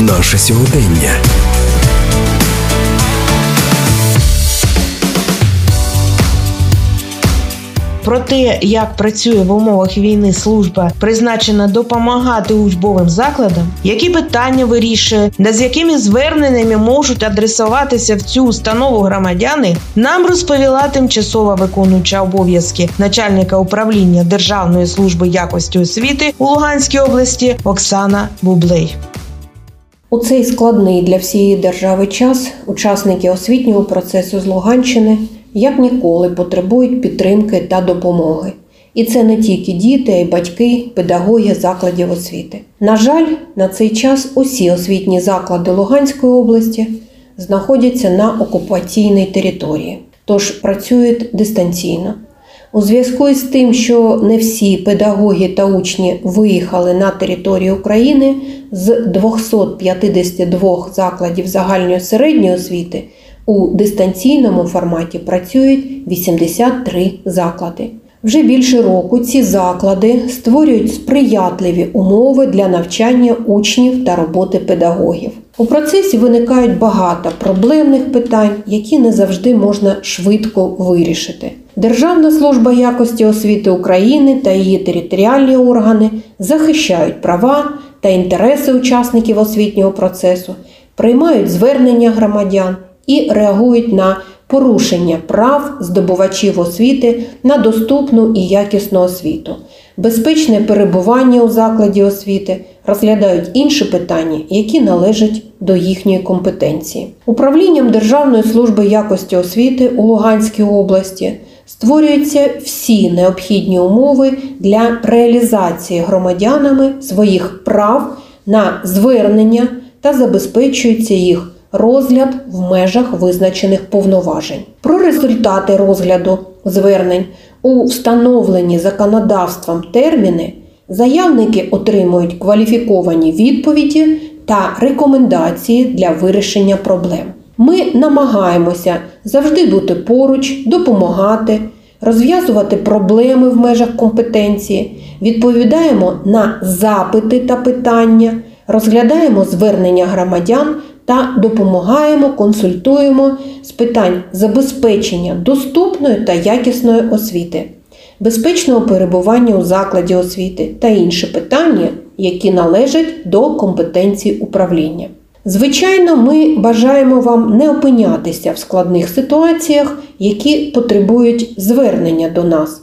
наше сьогодення. Про те, як працює в умовах війни служба, призначена допомагати учбовим закладам, які питання вирішує, та з якими зверненнями можуть адресуватися в цю установу громадяни, нам розповіла тимчасова виконуюча обов'язки начальника управління Державної служби якості освіти у Луганській області Оксана Бублей. У цей складний для всієї держави час учасники освітнього процесу з Луганщини як ніколи потребують підтримки та допомоги. І це не тільки діти, а й батьки, педагоги закладів освіти. На жаль, на цей час усі освітні заклади Луганської області знаходяться на окупаційній території, тож працюють дистанційно. У зв'язку із тим, що не всі педагоги та учні виїхали на територію України з 252 закладів загальної середньої освіти. У дистанційному форматі працюють 83 заклади. Вже більше року ці заклади створюють сприятливі умови для навчання учнів та роботи педагогів. У процесі виникають багато проблемних питань, які не завжди можна швидко вирішити. Державна служба якості освіти України та її територіальні органи захищають права та інтереси учасників освітнього процесу, приймають звернення громадян і реагують на порушення прав здобувачів освіти на доступну і якісну освіту, безпечне перебування у закладі освіти, розглядають інші питання, які належать до їхньої компетенції. Управлінням Державної служби якості освіти у Луганській області. Створюються всі необхідні умови для реалізації громадянами своїх прав на звернення та забезпечується їх розгляд в межах визначених повноважень. Про результати розгляду звернень у встановлені законодавством терміни заявники отримують кваліфіковані відповіді та рекомендації для вирішення проблем. Ми намагаємося завжди бути поруч, допомагати, розв'язувати проблеми в межах компетенції, відповідаємо на запити та питання, розглядаємо звернення громадян та допомагаємо, консультуємо з питань забезпечення доступної та якісної освіти, безпечного перебування у закладі освіти та інші питання, які належать до компетенції управління. Звичайно, ми бажаємо вам не опинятися в складних ситуаціях, які потребують звернення до нас,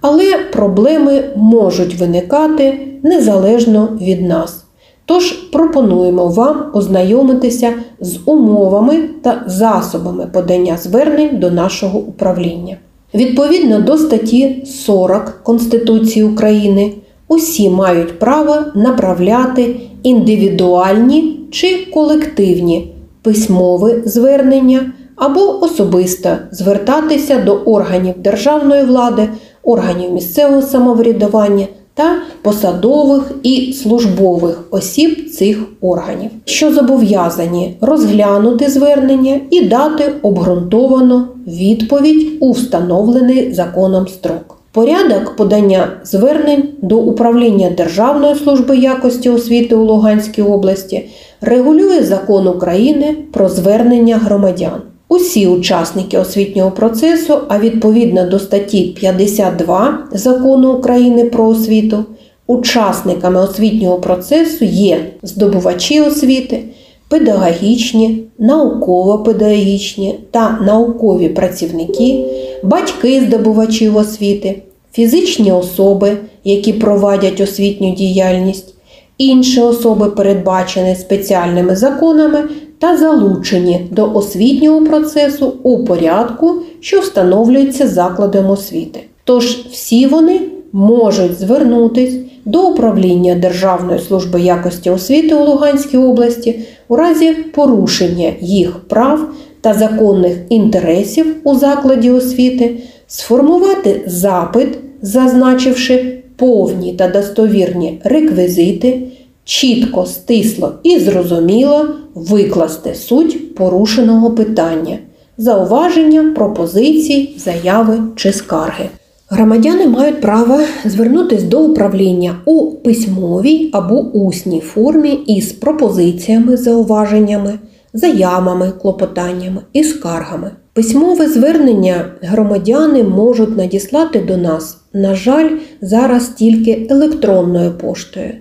але проблеми можуть виникати незалежно від нас. Тож пропонуємо вам ознайомитися з умовами та засобами подання звернень до нашого управління. Відповідно до статті 40 Конституції України, усі мають право направляти індивідуальні чи колективні письмові звернення або особисто звертатися до органів державної влади, органів місцевого самоврядування та посадових і службових осіб цих органів, що зобов'язані розглянути звернення і дати обґрунтовану відповідь у встановлений законом строк. Порядок подання звернень до управління Державної служби якості освіти у Луганській області регулює закон України про звернення громадян. Усі учасники освітнього процесу, а відповідно до статті 52 закону України про освіту, учасниками освітнього процесу є здобувачі освіти, педагогічні, науково-педагогічні та наукові працівники, батьки здобувачів освіти, фізичні особи, які провадять освітню діяльність, інші особи, передбачені спеціальними законами та залучені до освітнього процесу у порядку, що встановлюється закладом освіти. Тож всі вони можуть звернутись до управління Державної служби якості освіти у Луганській області у разі порушення їх прав та законних інтересів у закладі освіти, сформувати запит, зазначивши повні та достовірні реквізити чітко, стисло і зрозуміло викласти суть порушеного питання, зауваження, пропозиції, заяви чи скарги. Громадяни мають право звернутися до управління у письмовій або усній формі із пропозиціями, зауваженнями, заявами, клопотаннями і скаргами. Письмове звернення громадяни можуть надіслати до нас, на жаль, зараз тільки електронною поштою,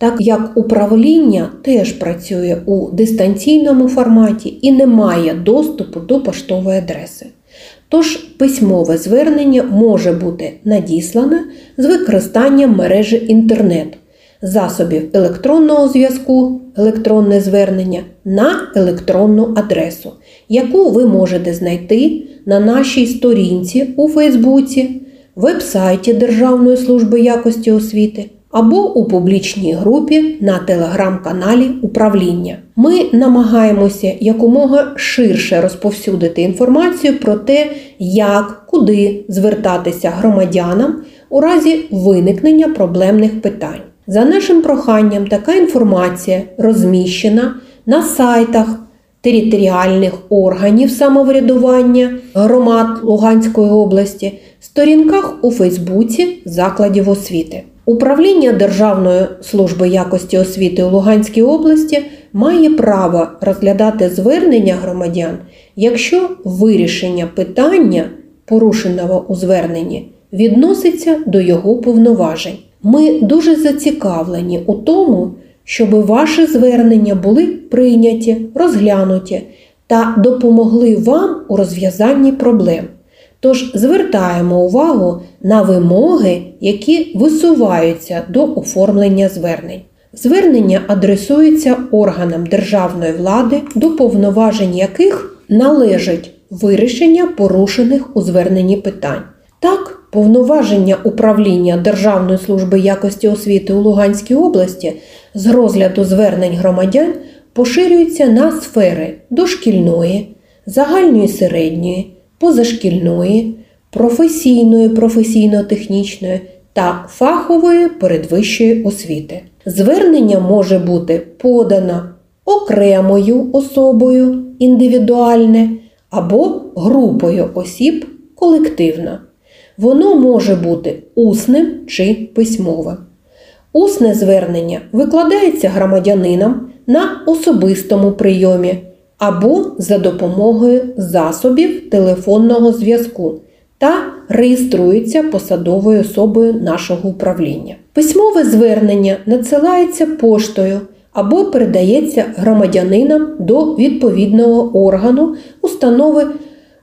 так як управління теж працює у дистанційному форматі і не має доступу до поштової адреси. Тож письмове звернення може бути надіслане з використанням мережі інтернет, засобів електронного зв'язку, електронне звернення на електронну адресу, яку ви можете знайти на нашій сторінці у Фейсбуці, веб-сайті Державної служби якості освіти або у публічній групі на телеграм-каналі управління. Ми намагаємося якомога ширше розповсюдити інформацію про те, як, куди звертатися громадянам у разі виникнення проблемних питань. За нашим проханням, така інформація розміщена на сайтах територіальних органів самоврядування громад Луганської області, сторінках у Фейсбуці закладів освіти. Управління Державної служби якості освіти у Луганській області має право розглядати звернення громадян, якщо вирішення питання, порушеного у зверненні, відноситься до його повноважень. Ми дуже зацікавлені у тому, щоб ваші звернення були прийняті, розглянуті та допомогли вам у розв'язанні проблем. Тож звертаємо увагу на вимоги, які висуваються до оформлення звернень. Звернення адресуються органам державної влади, до повноважень яких належить вирішення порушених у зверненні питань. Так, повноваження управління Державної служби якості освіти у Луганській області з розгляду звернень громадян поширюються на сфери дошкільної, загальної середньої позашкільної, професійної, професійно-технічної та фахової передвищої освіти. Звернення може бути подано окремою особою індивідуальне або групою осіб колективно. Воно може бути усним чи письмовим. Усне звернення викладається громадянинам на особистому прийомі або за допомогою засобів телефонного зв'язку та реєструється посадовою особою нашого управління. Письмове звернення надсилається поштою або передається громадянинам до відповідного органу установи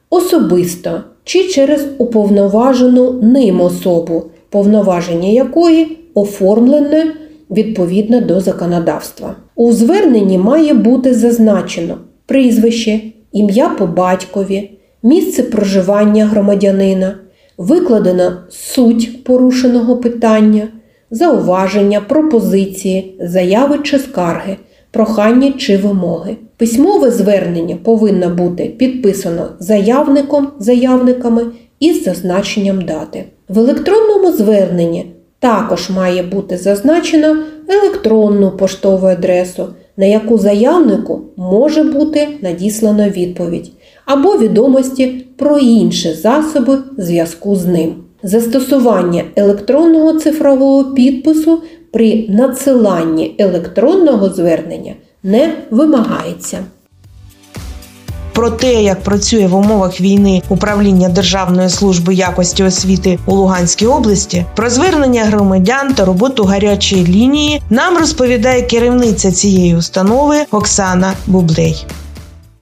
особисто чи через уповноважену ним особу, повноваження якої оформлене відповідно до законодавства. У зверненні має бути зазначено прізвище, ім'я по батькові, місце проживання громадянина, викладена суть порушеного питання, зауваження, пропозиції, заяви чи скарги, прохання чи вимоги. Письмове звернення повинно бути підписано заявником, заявниками із зазначенням дати. В електронному зверненні також має бути зазначено електронну поштову адресу на яку заявнику може бути надіслана відповідь, або відомості про інші засоби зв'язку з ним. Застосування електронного цифрового підпису при надсиланні електронного звернення не вимагається. Про те, як працює в умовах війни управління Державної служби якості освіти у Луганській області, про звернення громадян та роботу гарячої лінії нам розповідає керівниця цієї установи Оксана Бублей.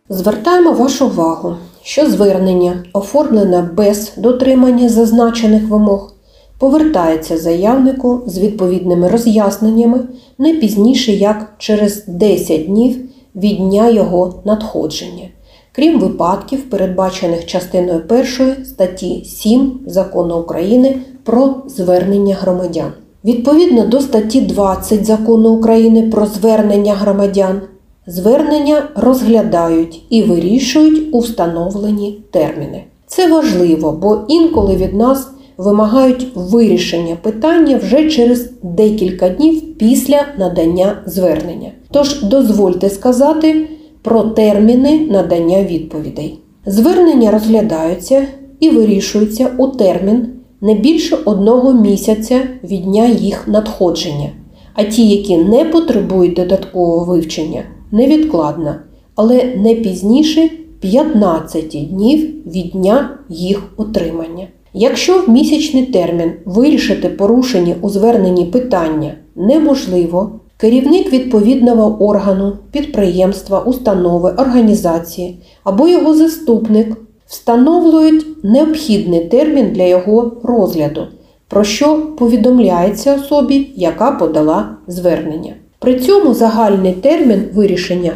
Звертаємо вашу увагу, що звернення, оформлене без дотримання зазначених вимог, повертається заявнику з відповідними роз'ясненнями не пізніше як через 10 днів від дня його надходження крім випадків, передбачених частиною 1 статті 7 закону України про звернення громадян. Відповідно до статті 20 закону України про звернення громадян, звернення розглядають і вирішують у встановлені терміни. Це важливо, бо інколи від нас вимагають вирішення питання вже через декілька днів після надання звернення. Тож дозвольте сказати, про терміни надання відповідей. Звернення розглядаються і вирішуються у термін, не більше одного місяця від дня їх надходження, а ті, які не потребують додаткового вивчення, невідкладно, але не пізніше 15 днів від дня їх отримання. Якщо в місячний термін вирішити порушені у зверненні питання неможливо, керівник відповідного органу, підприємства, установи, організації або його заступник встановлюють необхідний термін для його розгляду, про що повідомляється особі, яка подала звернення. При цьому загальний термін вирішення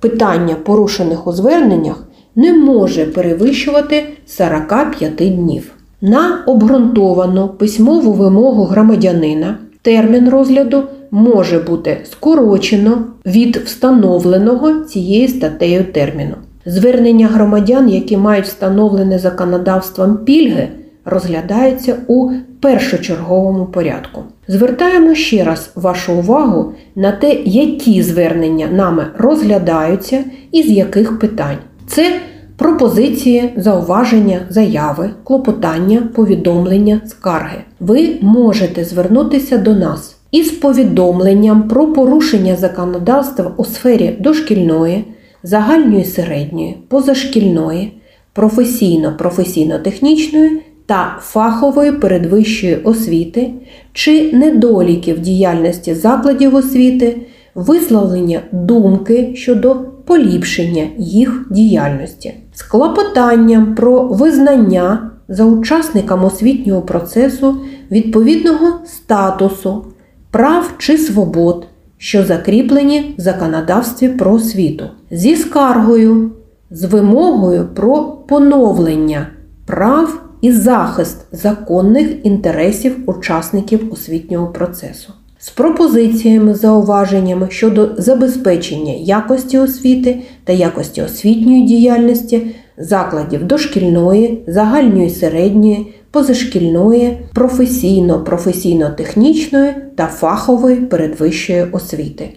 питання, порушених у зверненнях, не може перевищувати 45 днів. На обґрунтовану письмову вимогу громадянина термін розгляду може бути скорочено від встановленого цією статтею терміну. Звернення громадян, які мають встановлене законодавством пільги, розглядаються у першочерговому порядку. Звертаємо ще раз вашу увагу на те, які звернення нами розглядаються і з яких питань. Це пропозиції, зауваження, заяви, клопотання, повідомлення, скарги. Ви можете звернутися до нас із повідомленням про порушення законодавства у сфері дошкільної, загальної середньої, позашкільної, професійно-професійно-технічної та фахової передвищої освіти чи недоліків діяльності закладів освіти, висловлення думки щодо поліпшення їх діяльності, з клопотанням про визнання за учасникам освітнього процесу відповідного статусу, прав чи свобод, що закріплені в законодавстві про освіту, зі скаргою, з вимогою про поновлення прав і захист законних інтересів учасників освітнього процесу. З пропозиціями, зауваженнями щодо забезпечення якості освіти та якості освітньої діяльності закладів дошкільної, загальної середньої, позашкільної, професійно-професійно-технічної та фахової передвищої освіти.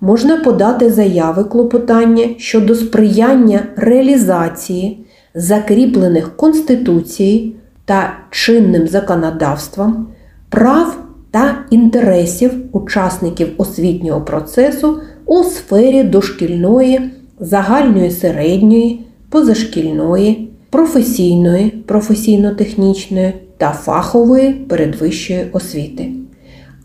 Можна подати заяви клопотання щодо сприяння реалізації закріплених Конституцією та чинним законодавством прав та інтересів учасників освітнього процесу у сфері дошкільної, загальної середньої, позашкільної, професійної, професійно-технічної та фахової передвищої освіти.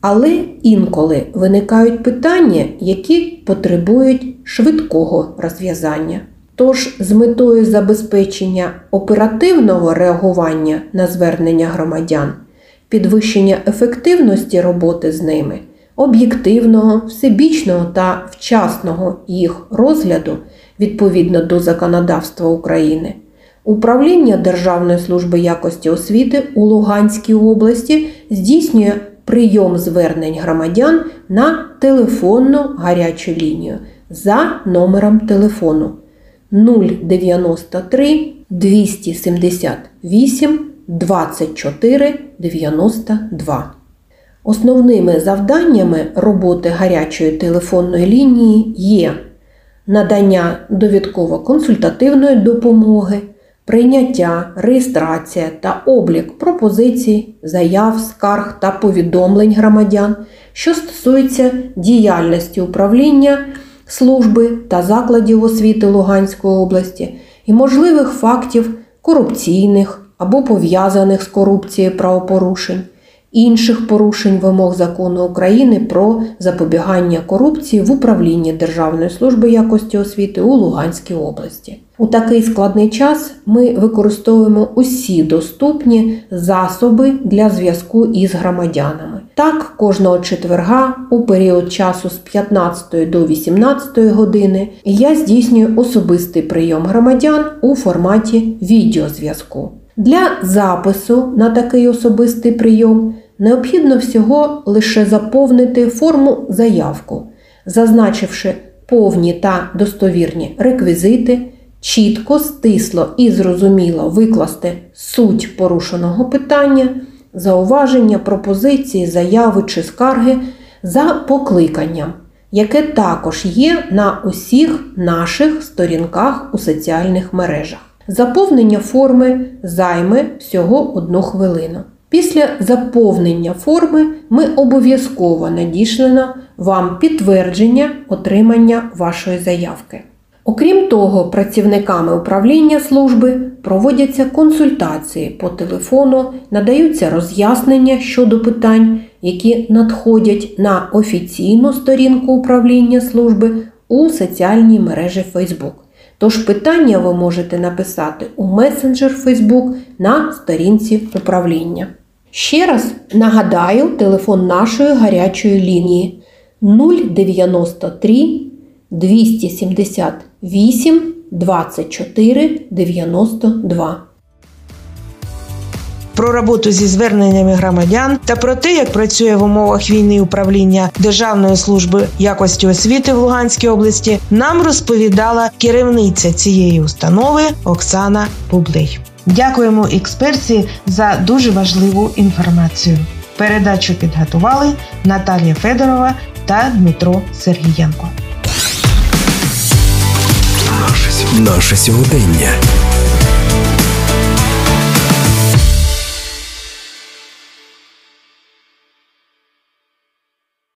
Але інколи виникають питання, які потребують швидкого розв'язання. Тож, з метою забезпечення оперативного реагування на звернення громадян, підвищення ефективності роботи з ними, об'єктивного, всебічного та вчасного їх розгляду відповідно до законодавства України, управління Державної служби якості освіти у Луганській області здійснює прийом звернень громадян на телефонну гарячу лінію за номером телефону 093 278 24 92. Основними завданнями роботи гарячої телефонної лінії є надання довідково-консультативної допомоги, прийняття, реєстрація та облік пропозицій, заяв, скарг та повідомлень громадян, що стосуються діяльності управління служби та закладів освіти Луганської області і можливих фактів корупційних або пов'язаних з корупцією правопорушень, інших порушень вимог закону України про запобігання корупції в управлінні Державної служби якості освіти у Луганській області. У такий складний час ми використовуємо усі доступні засоби для зв'язку із громадянами. Так, кожного четверга у період часу з 15 до 18 години я здійснюю особистий прийом громадян у форматі відеозв'язку. Для запису на такий особистий прийом необхідно всього лише заповнити форму заявку, зазначивши повні та достовірні реквізити, чітко, стисло і зрозуміло викласти суть порушеного питання, зауваження, пропозиції, заяви чи скарги за покликанням, яке також є на усіх наших сторінках у соціальних мережах. Заповнення форми займе всього одну хвилину. Після заповнення форми ми обов'язково надішлемо вам підтвердження отримання вашої заявки. Окрім того, працівниками управління служби проводяться консультації по телефону, надаються роз'яснення щодо питань, які надходять на офіційну сторінку управління служби у соціальній мережі Facebook. Тож питання ви можете написати у месенджер Facebook на сторінці управління. Ще раз нагадаю телефон нашої гарячої лінії 093 278 24 92. Про роботу зі зверненнями громадян та про те, як працює в умовах війни управління Державної служби якості освіти в Луганській області, нам розповідала керівниця цієї установи Оксана Бублей. Дякуємо експерті за дуже важливу інформацію. Передачу підготували Наталія Федорова та Дмитро Сергієнко. Наше сьогодення.